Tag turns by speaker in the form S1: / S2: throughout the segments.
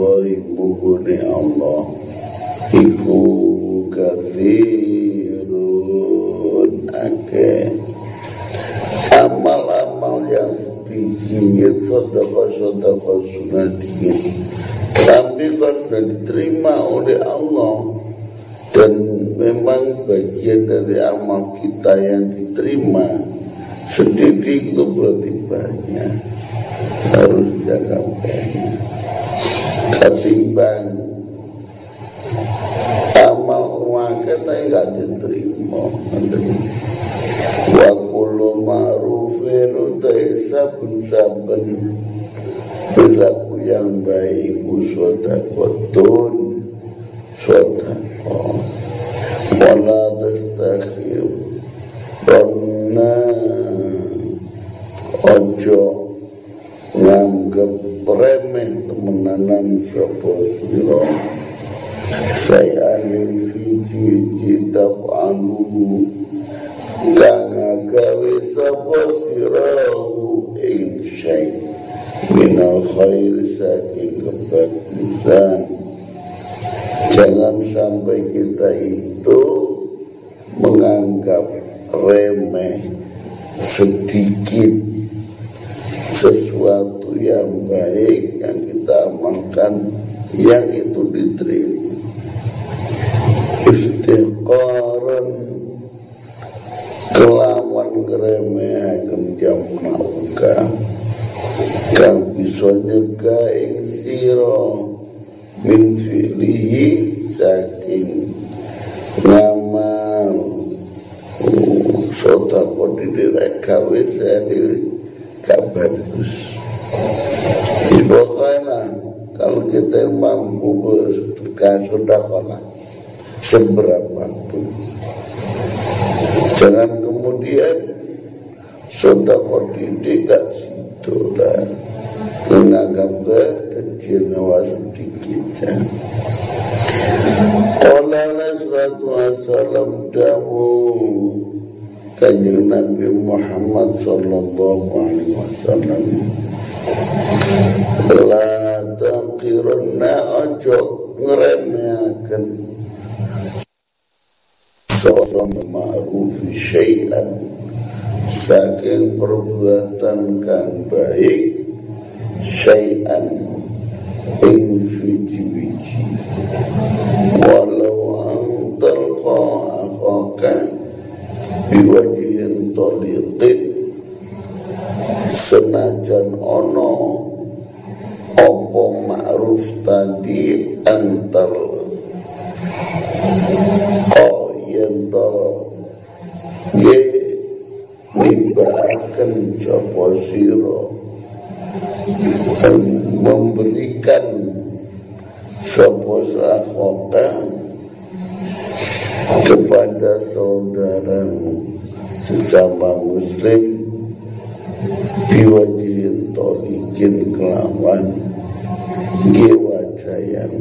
S1: intawa ibune Allah iku kathirun ake amal-amal yang sedikit sedekah-sedekah sunnah dikit tapi kan sudah diterima oleh Allah. Dan memang bagian dari amal kita yang diterima sedikit itu berarti banyak. Harus jaga utai saben-saben perilaku yang baik usodakotun sesuatu yang baik yang kita amalkan yang itu diterima. Istiqaran kelawan keremehan jam nauka kang bisa nyegah sallallahu alaihi wasallam la taqirna ojo ngeremehaken Sofram ma'ruf syai'an saking perbuatan kang baik syai'an ing suci-suci walau antal akhaka biwajihin toliqin senajan ono opo ma'ruf tadi antar qayantar ye nimbaaken sapa sira dan memberikan sebuah akhwata kepada saudaramu sesama muslim biwajin tolikin kelawan wajah yang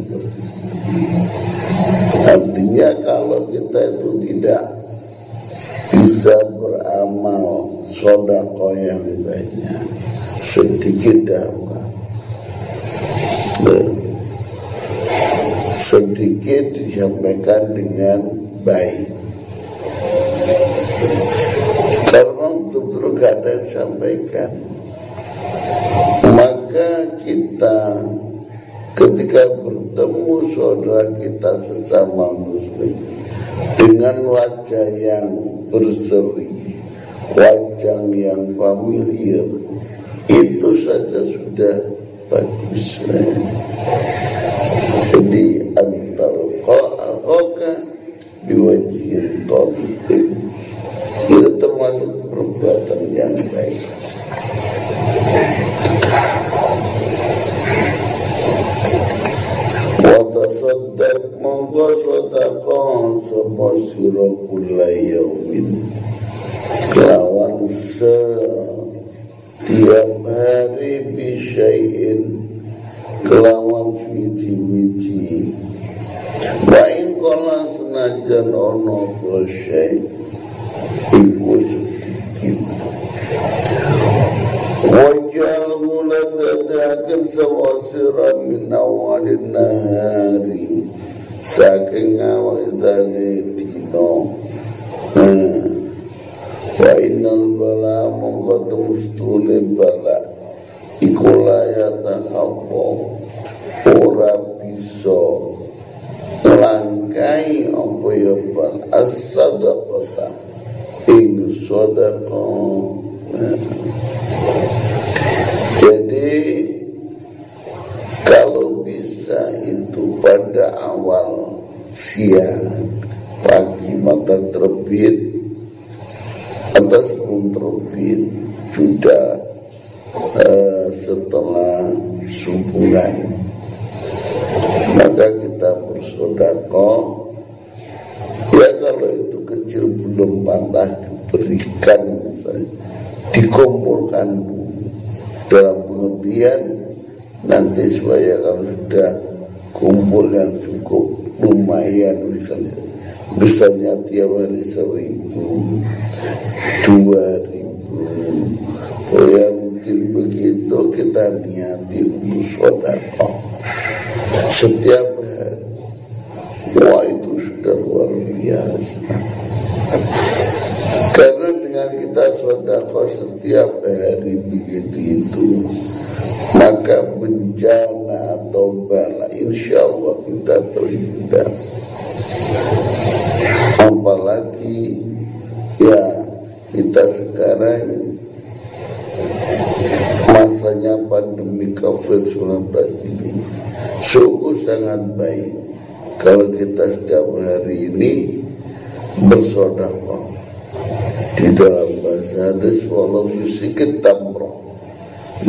S1: artinya kalau kita itu tidak bisa beramal sodako yang banyak sedikit dakwah. Sedikit disampaikan dengan baik bertemu saudara kita sesama muslim dengan wajah yang berseri wajah yang familiar. Itu saja sudah bagus jadi antar qa'aqa biwajihin maka kita bersodako ya kalau itu kecil belum patah diberikan dikumpulkan dalam pengertian nanti supaya kalau sudah kumpul yang cukup lumayan misalnya misalnya tiap hari seribu dua ribu. Oh yang begitu kita niati untuk sodako setiap hari wah itu sudah luar biasa. Karena dengan kita sodako setiap hari begitu itu Maka bencana atau bala insya Allah kita terhindar. Apalagi ya kita sekarang masanya pandemi COVID-19 ini sungguh sangat baik kalau kita setiap hari ini bersodakoh di dalam bahasa hadis walau yusikit tamroh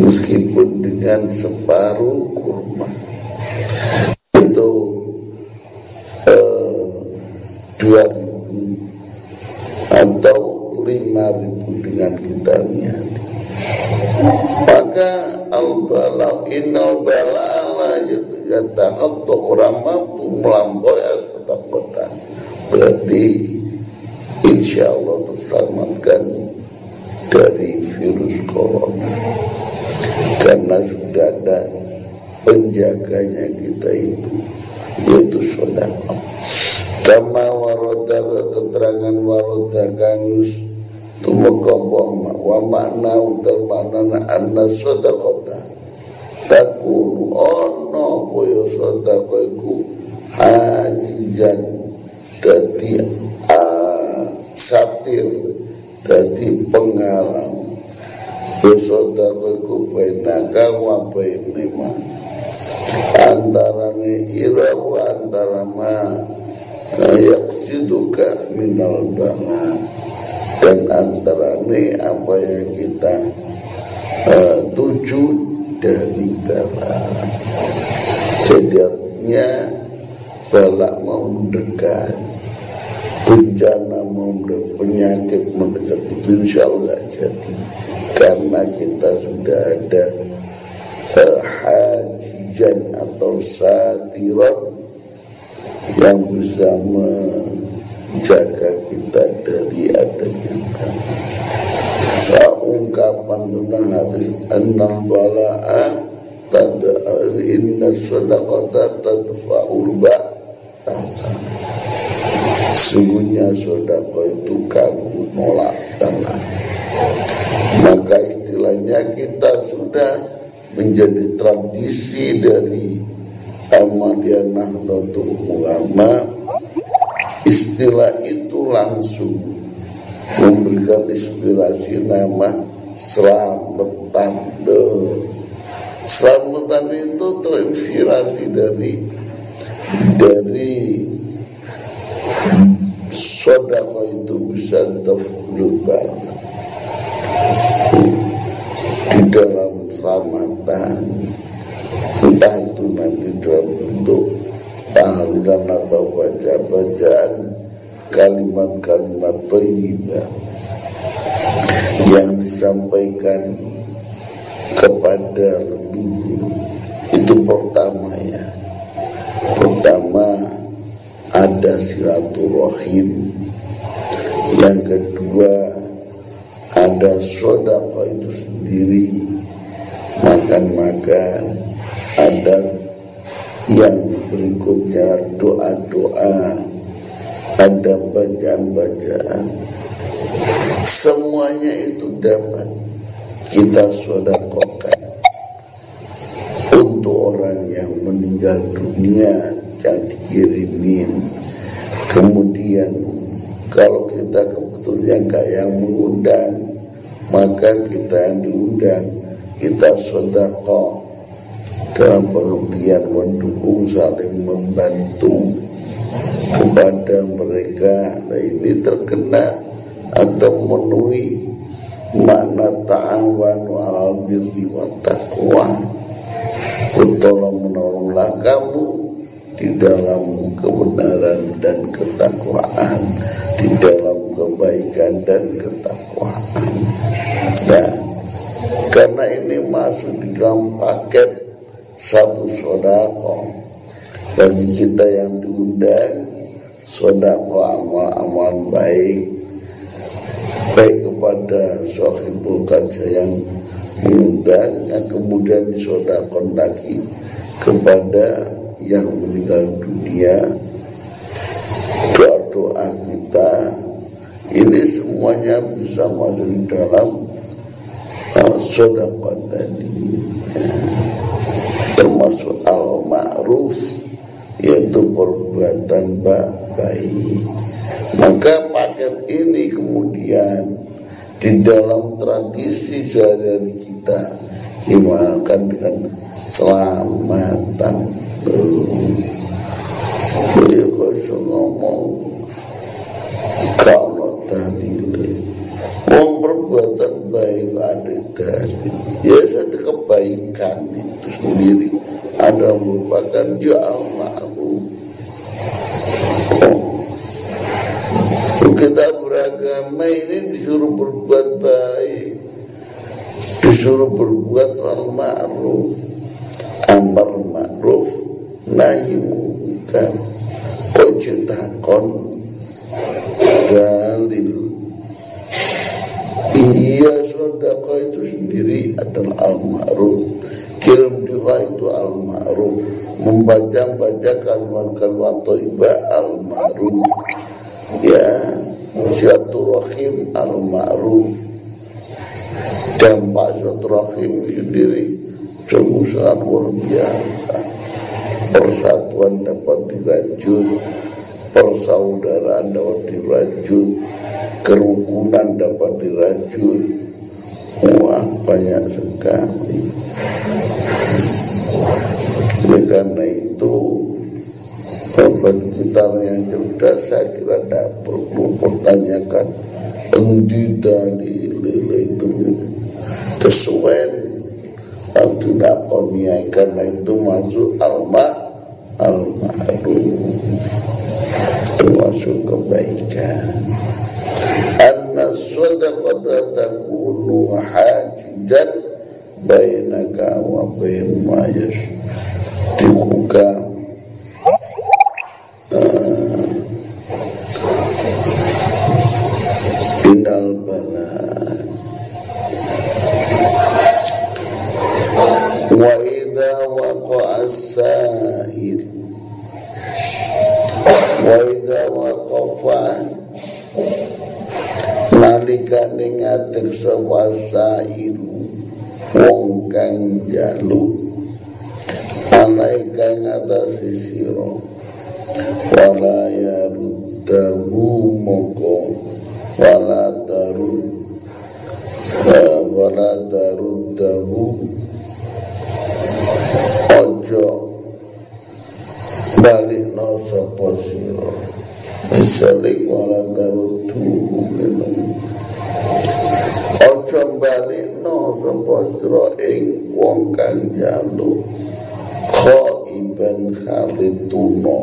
S1: meskipun dengan separuh kurma. Itu eh, dua ribu atau lima ribu dengan kita niati maka al bala inal bala ala yatahattu orang mampu melampaui ketakutan berarti insya Allah terselamatkan dari virus corona. Karena sudah ada penjaganya kita itu yaitu saudara kama waroda keterangan waroda kangus tumeka wa makna uta makna anna sadaqata takunu ono koyo sadaqah iku hajizan dadi satir dadi pengalaman Besodaku ku bainaka wa bainima Antarane ira wa antara ma Yaksiduka minal bala Dan antarane apa yang kita uh, tuju dari bala Jadi artinya bala mau mendekat bencana mau mendekat, penyakit mendekat itu insya Allah jadi karena kita sudah ada uh, hajizan atau satiran yang bisa menjaga kita dari adanya ungkapan tentang hadis enam bala'a tada inna sadaqata tadfa'ul ba'ata sungguhnya sodako itu kagum nolak tanah maka sebelumnya kita sudah menjadi tradisi dari Ahmadiyah Nahdlatul Ulama istilah itu langsung memberikan inspirasi nama selamatan selamatan itu terinspirasi dari dari sodako itu bisa tafulban di dalam selamatan entah itu nanti dalam bentuk tahlilan atau baca-bacaan kalimat-kalimat thayyibah yang disampaikan kepada leluhur itu pertama ya. Pertama ada silaturahim. Yang kedua ada sodako itu sendiri. Makan-makan ada yang berikutnya doa-doa ada bacaan-bacaan semuanya itu dapat kita sodakokan. Untuk orang yang meninggal dunia yang dikirimin kemudian kalau kita kebetulan gak yang mengundang maka kita yang diundang kita sodako. Dalam pengertian mendukung saling membantu kepada mereka. Nah ini terkena atau memenuhi makna ta'awanu al birri wa taqwa. Bertolong menolonglah kamu di dalam kebenaran dan ketakwaan di dalam kebaikan dan ketakwaan. Nah karena ini masuk di dalam paket satu sodako bagi kita yang diundang sodako amal-amal baik. Baik kepada sohibul kaca yang mengundang yang kemudian disodakon lagi kepada yang meninggal dunia. Doa-doa kita ini semuanya bisa masuk di dalam uh, sodakon tadi ya. termasuk al-ma'ruf yaitu perbuatan baik. Maka paket ini kemudian di dalam tradisi sehari-hari kita dimakan dengan selamatan. Ngomong? Kalau dalile Wong perbuatan baik ada dari ya ada kebaikan itu sendiri. Ada merupakan jual banyak sekali oleh karena itu bagi kita yang cerdas saya kira tidak perlu pertanyakan endi dalil itu kesuwen kalau tidak komiai karena itu masuk alma alma termasuk kebaikan kang jalu khaiban khalituna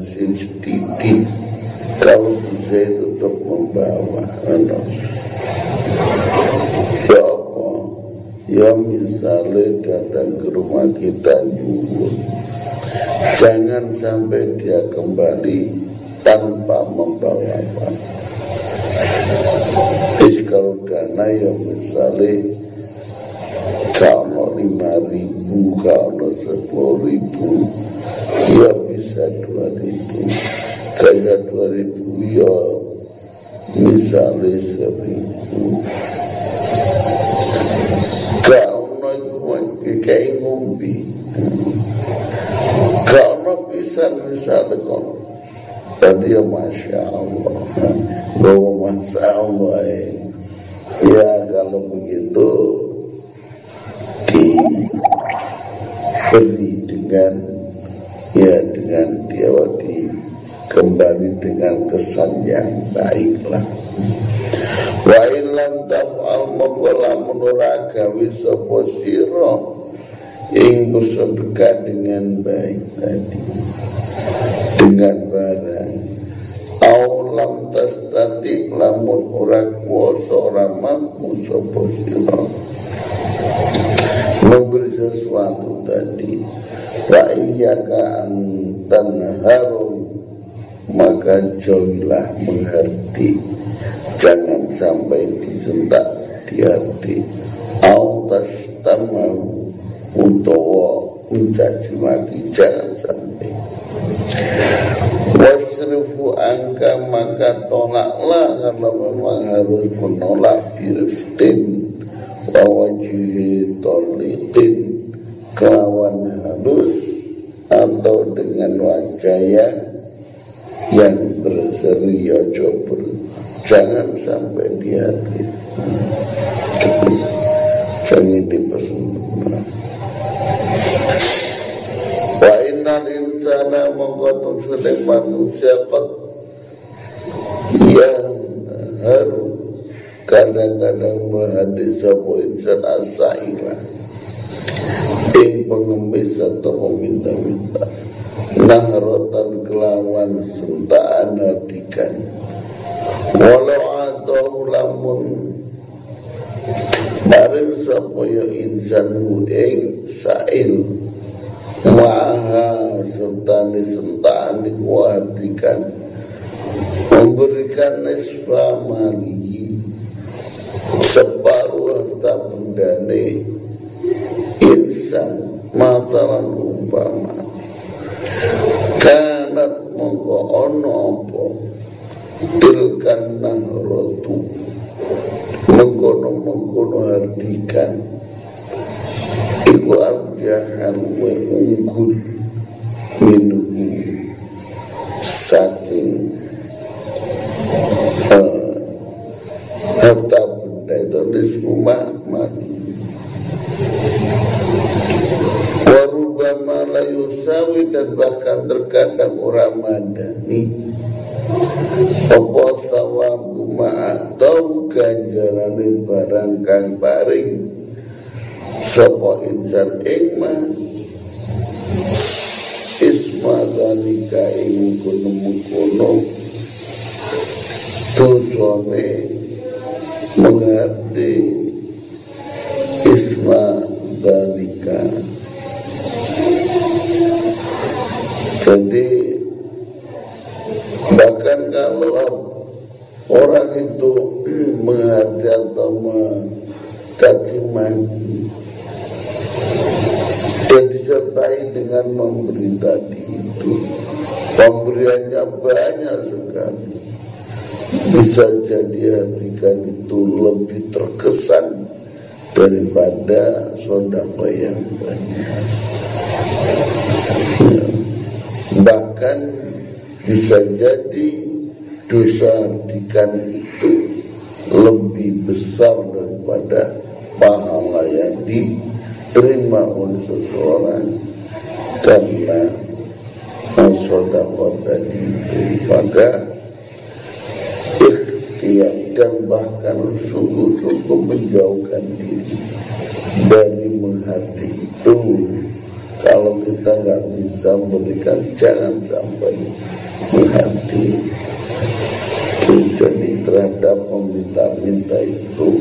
S1: barang sing bahwa masya Allah ya kalau begitu diberi dengan ya dengan dia di kembali dengan kesan yang baiklah wa ilam taf'al mongkola menuragawi sopo siro ing bersedekah dengan baik tadi. Dengan barang ora kuasa ora mampu siro memberi sesuatu tadi wa iyyaka an tanharum maka jauhilah mengerti. Jangan sampai disentak di hati. Autas tamau utawa mencaci maki jangan sampai wasrifu angka maka tolaklah karena memang harus menolak biriftin wawajuhi tolikin kelawan halus atau dengan wajah yang yang berseri coba jangan sampai di hati. Jangan dipersembahkan wa insana mengkotum sudah manusia kot yang harus kadang-kadang berhadis sebuah insan asailah ing pengemis atau meminta-minta. Nahrotan kelawan sentaan artikan walau atau lamun. Bareng sapa ya insan ing sail maha serta sentaan dikuartikan memberikan nisfa mali separuh harta bendane insan mataran umpama. Kanat mongko ono apa? Tilkan rotu mengkono-mengkono hardikan minuhu saking uh, harta benda itu disebut mani warubama la yusawi dan bahkan terkadang orang madani. Apa tawabu ma'atau ganjaran barang paring? Sapa insan ikma rica en un tono muy colón, todo suave, lugar de espadarica. Sandé Pemberiannya banyak sekali. Bisa jadi hatikan itu lebih terkesan Daripada sodako yang banyak. Bahkan bisa jadi dosa hatikan itu lebih besar daripada pahala yang diterima oleh seseorang karena sodakotan maka ikhtiar dan bahkan sungguh-sungguh menjauhkan diri dari menghati itu. Kalau kita nggak bisa memberikan jangan sampai menghati. Jadi terhadap meminta-minta itu.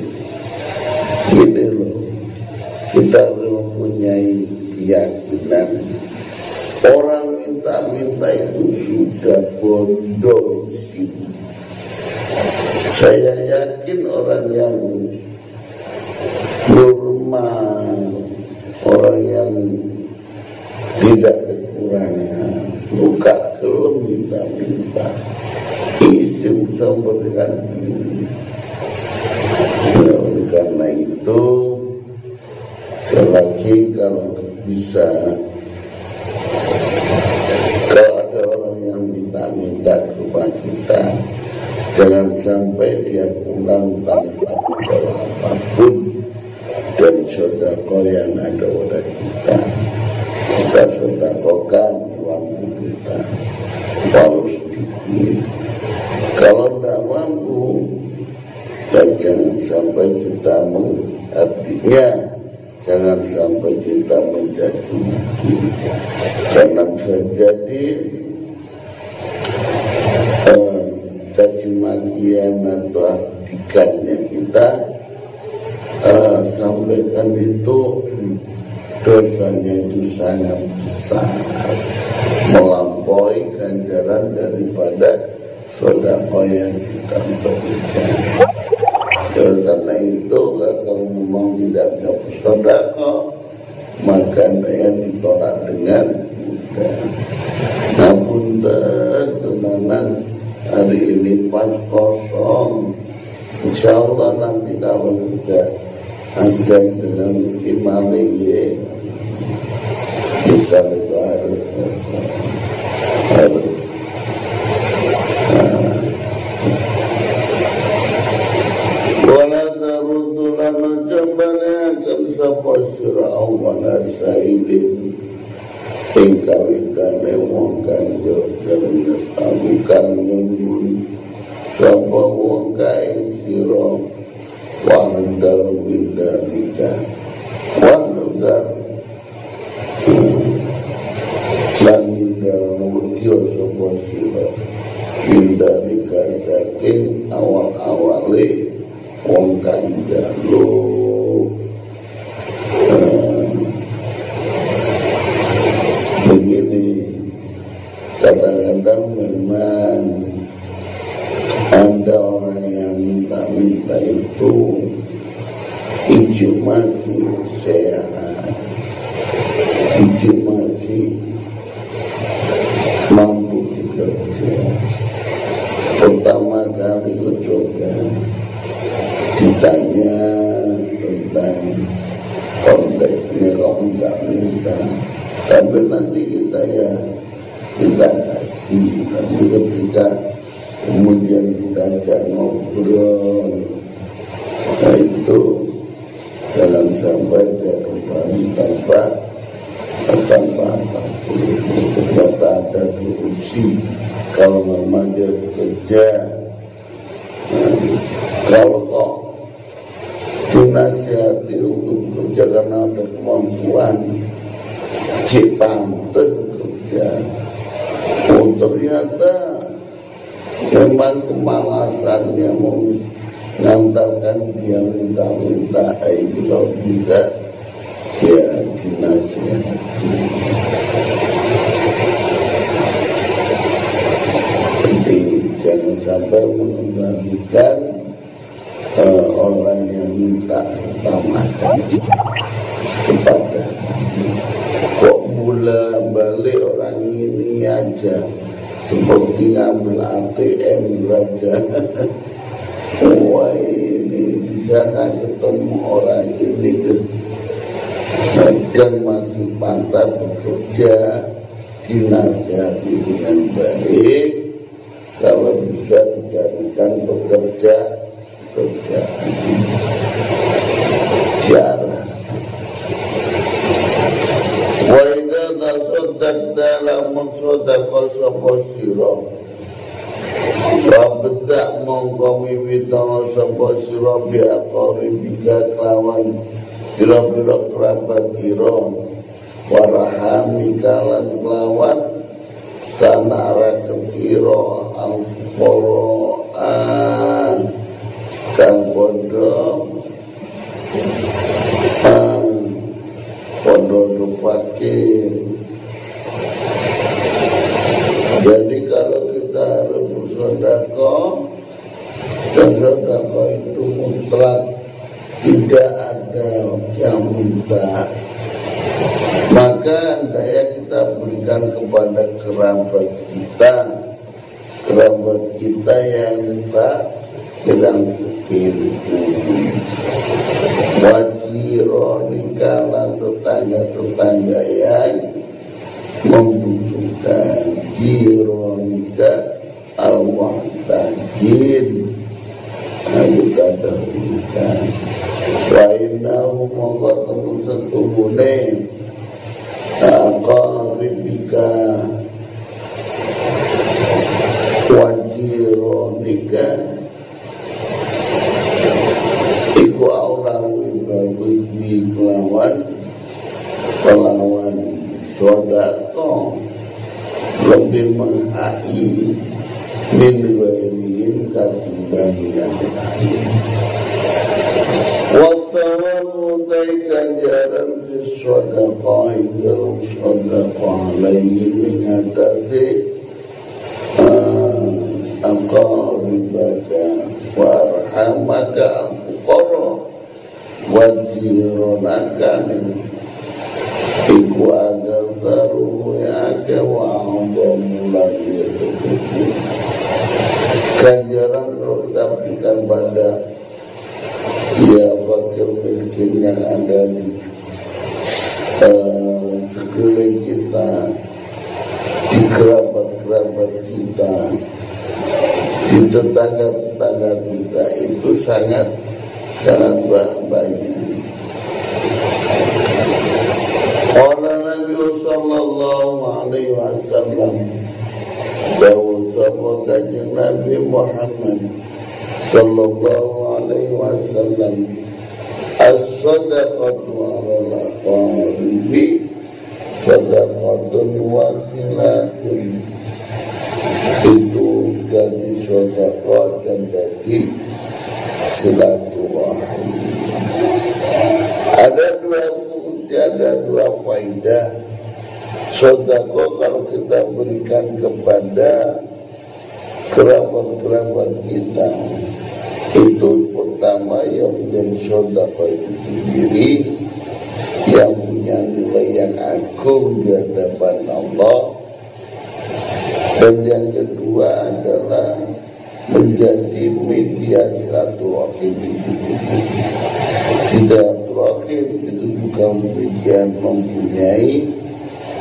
S1: playing. Love dan masih pantas bekerja dinasihati dengan baik. Kalau bisa dijadikan bekerja bekerja jarang wa idza tasaddaqta lamun sadaqa sapa sira? Rabda mongko miwitono sapa sira bi aqribika kelawan pira-pira kerabat ira warahami kalan kelawan sanara ketira al fuqara kang bondo bondo fakir jadi kalau kita harus bersodako dan sodako itu mutlak. Tidak ada minta maka hendaknya kita berikan kepada kerabat kita kerabat kita yang tak sedang kala tetangga-tetangga yang membutuhkan. Jironika al-wahtajin ayo kita kanjeng Nabi Muhammad sallallahu alaihi wasallam. As-sadaqatu 'alal aqaribi sadaqatun wasilatun. Itu jadi sedekah dan jadi silaturahim. Ada dua fungsi ada dua faidah sedekah kalau kita berikan kepada kerabat-kerabat kita itu pertama yang menjadi sedekah itu sendiri yang punya nilai yang agung di hadapan Allah. Dan yang kedua adalah menjadi media silaturahim silaturahim itu juga demikian mempunyai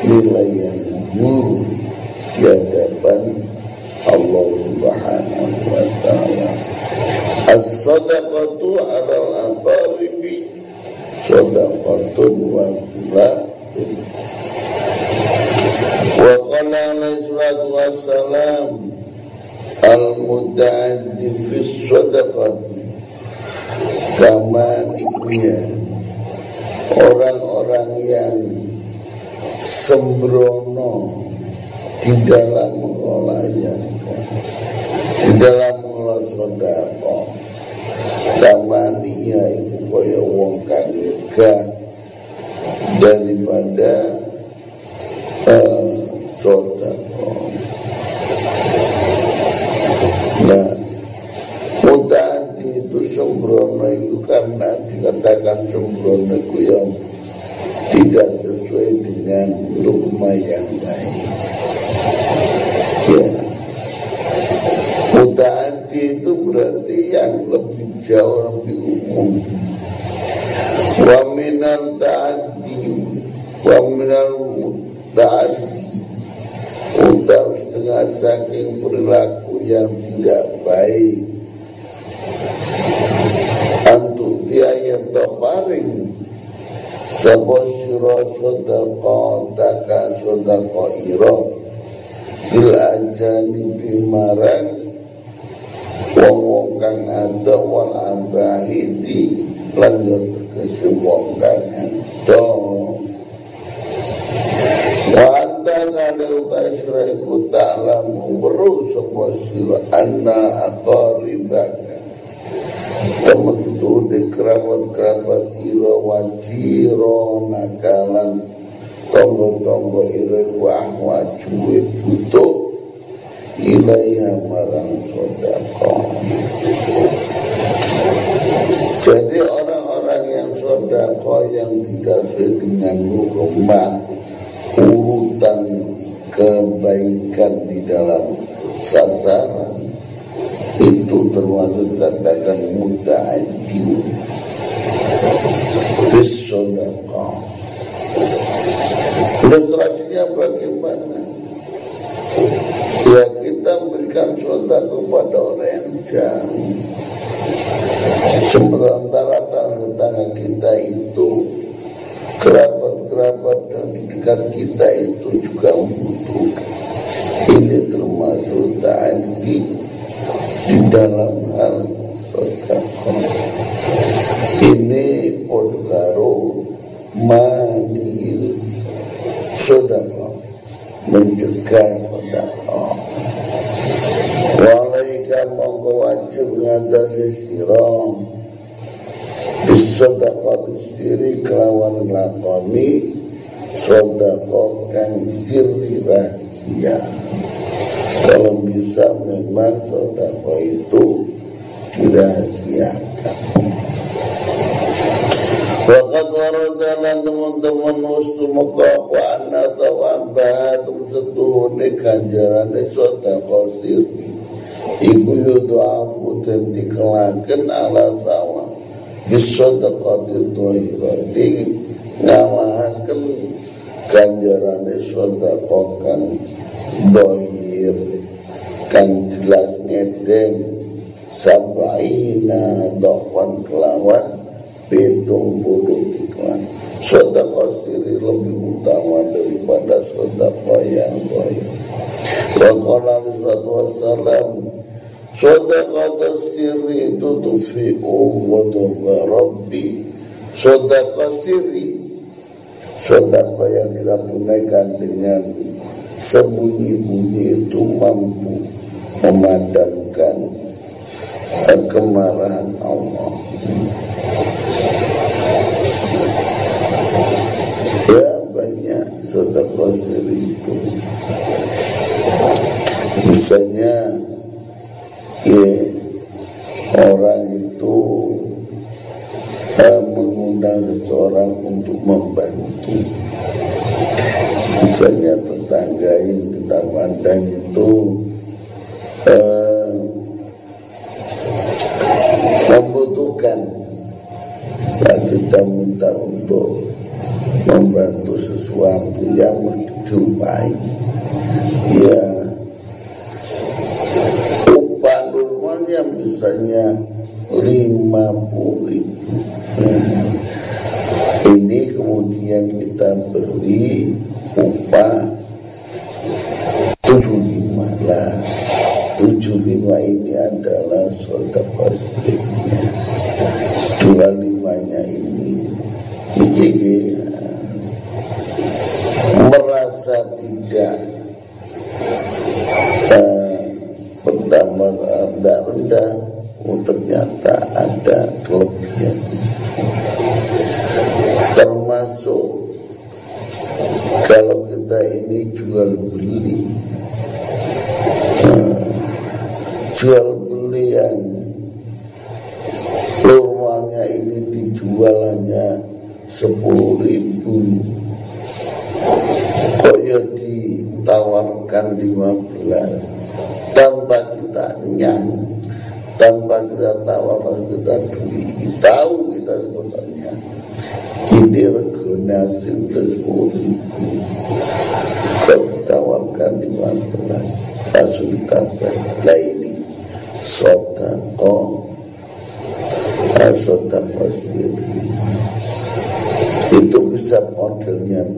S1: nilai yang luhur di hadapan Allah Subhanahu wa taala. As-sadaqatu 'alal aqaribi. Sadaqatun wasilatun wa qala alaihi salatu wassalam al muta'addi fi sadaqati. Kama orang-orang yang sembrono di dalam mengelola di dalam mengelola sodako. Kama dia itu kaya wong kang daripada wajiro nakalan tonggo-tonggo ira wah wajuwe butuh ilaiha marang sodako. Jadi orang-orang yang sodako yang tidak sesuai dengan hukumah urutan kebaikan di dalam sasaran itu termasuk katakan bisodaqah ilustrasinya bagaimana? Ya kita berikan sodako kepada orang yang jauh. Sementara Wakat waradalan teman-teman mustu muka apa anna sawabatum setuhune ganjarane sodako sirri Iku yudu afu dan dikelakan ala sawa Bisodako itu hirati ngalahakan ganjarane sodako kan doi zahir kan jelas ngedeng. Sabaina dokwan kelawan pitung puluh iklan Sodako siri lebih utama daripada sodako yang baik Wakala Alaihi Wasallam Sodako siri itu tufi'u wa Rabbi. Sodako siri Sodako yang kita tunaikan dengan sembunyi-bunyi itu mampu memadamkan kemarahan Allah. Eh,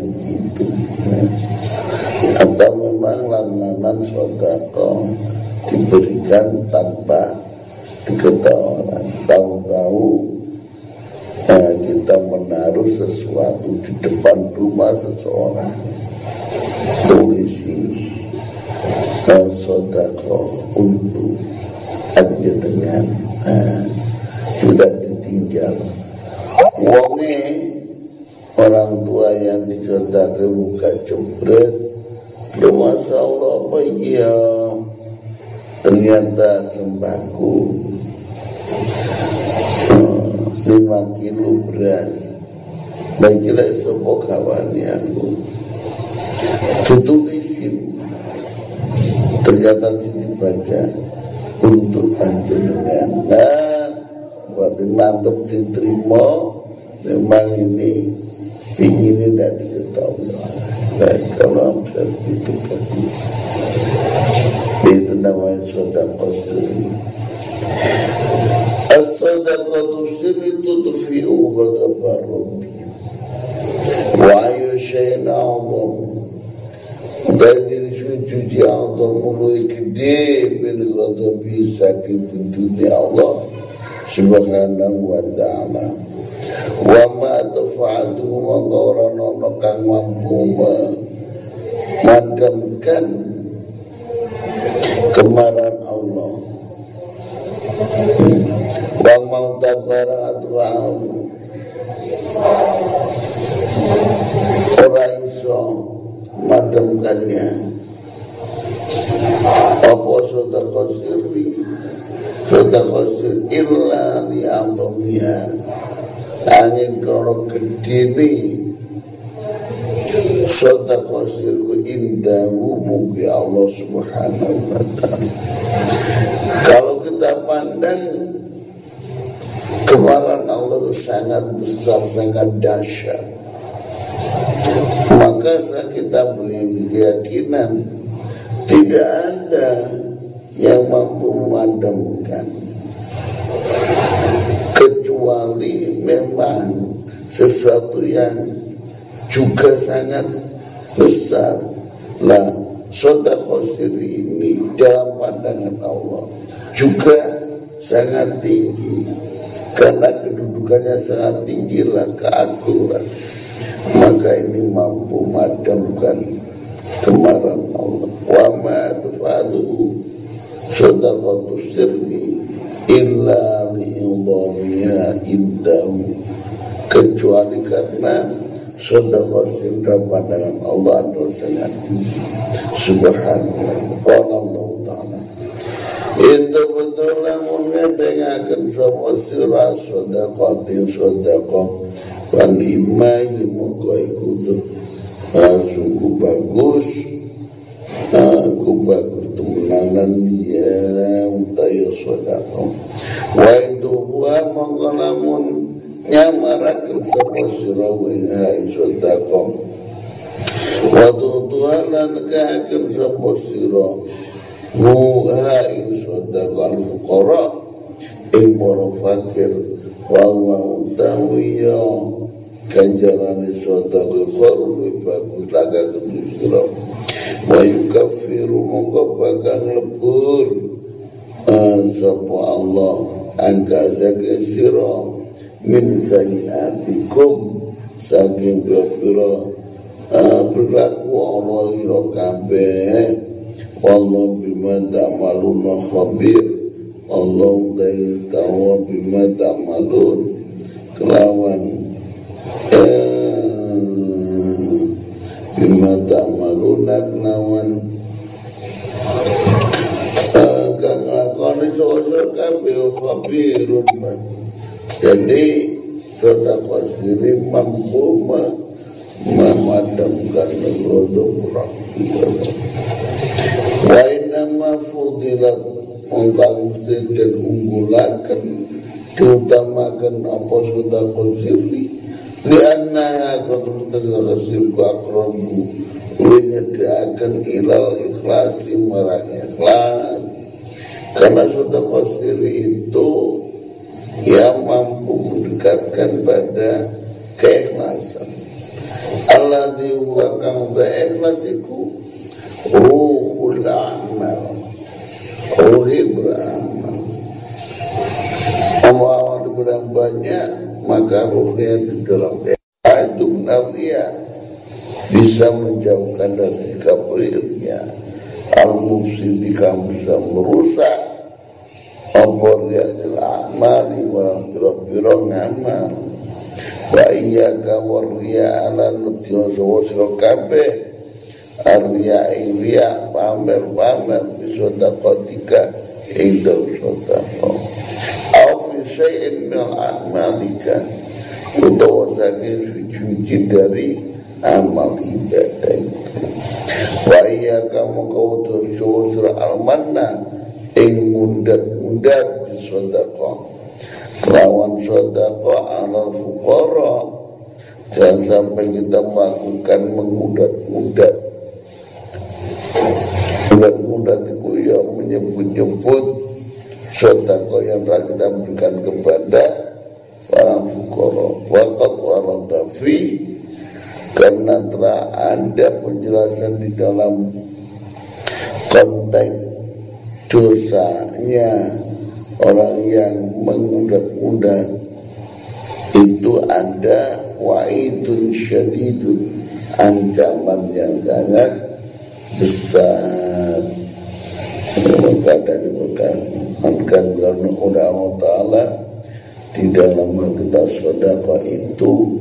S1: begitu atau memang lananan sodako diberikan diterima memang ini ingin tidak diketahui. Baik kalau begitu bagus itu namanya sodako siri as-sodako siri itu ghadabar rabbi wa ayu syai'in a'zam dari sujud a'zam mulai gede bin ghadabi saking tentunya Allah subhanahu wa ta'ala. Wa ma tafa'aluhu maka orang kang mampu memadamkan kemarahan Allah. Wa mau tabara atwa'u orang iso madamkannya apa sedekah sirri sirri illa li angin krono gedini sedekah sirku indahu mugi Allah subhanahu wa ta'ala. Kalau kita pandang kemarahan Allah sangat besar, sangat dahsyat. Maka kita beri keyakinan tidak ada yang mampu memadamkan. Kecuali memang sesuatu yang juga sangat besar. Lah sodako siri ini dalam pandangan Allah juga sangat tinggi. Karena kedudukannya sangat tinggi lah keaguran maka ini mampu madamkan kemarahan Allah. Wa ma sadaqatu sirri illa li'idhamiha indahu kecuali karena sedekah sirri pandangan Allah adalah sangat subhanallah Allah taala itu betul lamun ngedengaken sapa sira sedekatin sedekah wan imahi mongko iku suku bagus aku bagus dia utayo sedekah wa itu wa mongko lamun nyamaraken sapa sira ing sedekah wa tuduhalan kaken sapa sira ing sedekah al-fuqara ing para fakir wa wa utawi ya ganjarane sedekah khairul bagus laga kudu sira wa yukaffiru mongko bakal lebur sapa Allah angka zakat sira min sayiatikum saking pira-pira berlaku Allah ira kabeh wallahu bima ta'maluna khabir Allah dari tahu bima ta'malun kelawan bima ta'maluna kelawan kang lakoni sosok kabeh khabirun jadi sedekah siri mampu memadamkan rodo wa inama fudilat mongkang dan unggulakan diutamakan apa sedekah siri li anna akan sedekah siri akrabu akan ilal ikhlasi marang ikhlas. Karena sedekah siri itu yang mampu mendekatkan pada keikhlasan. Allah diwakang ikhlas itu ruhul amal ruhi beramal awal kurang banyak maka ruhnya di dalam itu benar dia bisa menjauhkan dari kafirnya al-mufsidi bisa merusak. Apa ya amali orang piro-piro ngamal. Wa iya ka warriya ala nutyo sawo sira kabeh arya pamer-pamer bisoda kotika ing sodako au fi syai'in min amalika utawa saking suci dari amal ibadah itu. Wa iya kamu kau tu surah al-manna. Ing mundat-mundat di sedekah kelawan sedekah alal fuqara jangan sampai kita melakukan mengudat-udat Mudat-mudat itu ya menyebut-nyebut sedekah yang telah kita berikan kepada orang tafi karena telah ada penjelasan di dalam konteks dosanya orang yang mengundat-undat itu ada wa'idun syadidun ancaman yang sangat besar. Maka dari maka karena Allah Ta'ala di dalam kita sodaka itu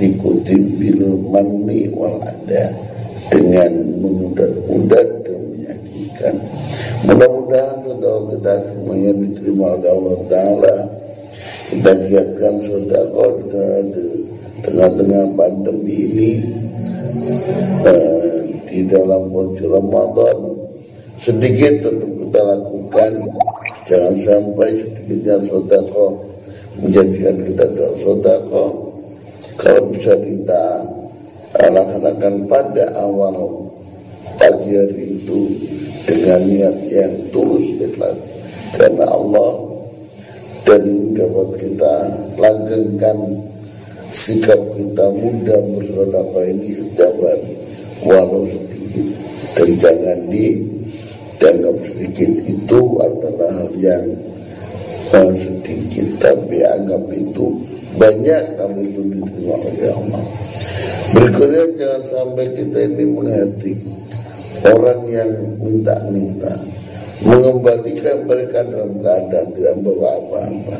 S1: dikutip bil mani wal ada dengan mengundat-undat kebaikan. Mudah-mudahan kita kita semuanya diterima oleh Allah Taala. Kita giatkan sedekah di tengah-tengah pandemi ini uh, di dalam bulan Ramadan sedikit tetap kita lakukan jangan sampai sedikitnya sedekah menjadikan kita sedekah kalau bisa kita laksanakan pada awal pagi hari itu dengan niat yang tulus ikhlas. Karena Allah dan dapat kita langgengkan sikap kita mudah bersedekah ini setiap hari walau sedikit dan jangan di dianggap sedikit itu adalah hal yang uh, sedikit tapi anggap itu banyak kalau itu diterima oleh Allah. Berikutnya jangan sampai kita ini menghati orang yang minta-minta mengembalikan mereka dalam keadaan tidak bawa apa-apa.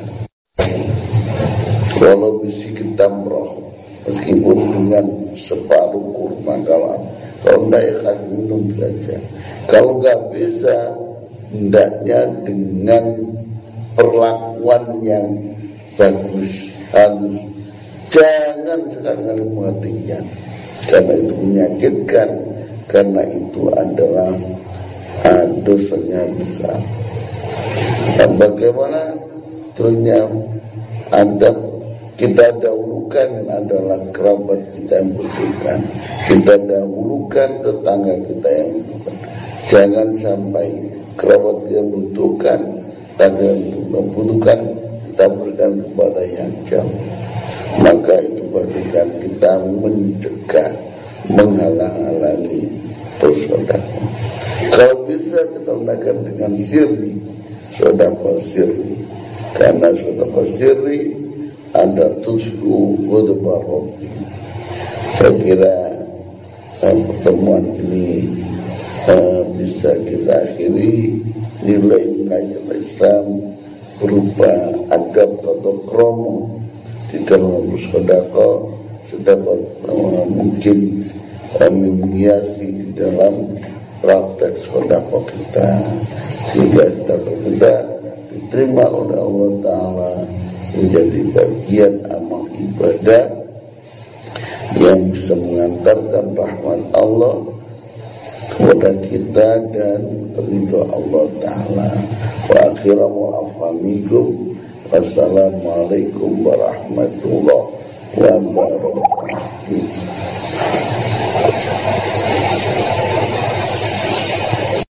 S1: Walau bisi tamroh meskipun dengan separuh kurma kalau kalau tidak ya kasih minum saja. Kalau nggak bisa hendaknya dengan perlakuan yang bagus halus jangan sekali-kali mengertinya karena itu menyakitkan. Karena itu adalah uh, dosanya besar. Dan bagaimana terusnya ada kita dahulukan adalah kerabat kita yang membutuhkan kita dahulukan tetangga kita yang membutuhkan jangan sampai kerabat kita membutuhkan tetangga membutuhkan kita kepada yang jauh maka itu bagikan kita mencegah menghalang-halangi bersodakoh. Kalau bisa kita lakukan dengan sirri, sodakoh sirri. Karena sodakoh sirri ada tusku wadubah robbi. Saya kira eh, pertemuan ini eh, bisa kita akhiri nilai-nilai Islam berupa adab atau kromo di dalam sodako sedapat mungkin menghiasi di dalam praktek sodako kita sehingga kita, kita diterima oleh Allah Ta'ala menjadi bagian amal ibadah yang bisa mengantarkan rahmat Allah kepada kita dan ridho Allah Ta'ala. Wa akhiramu afhamikum wassalamualaikum warahmatullahi wabarakatuh.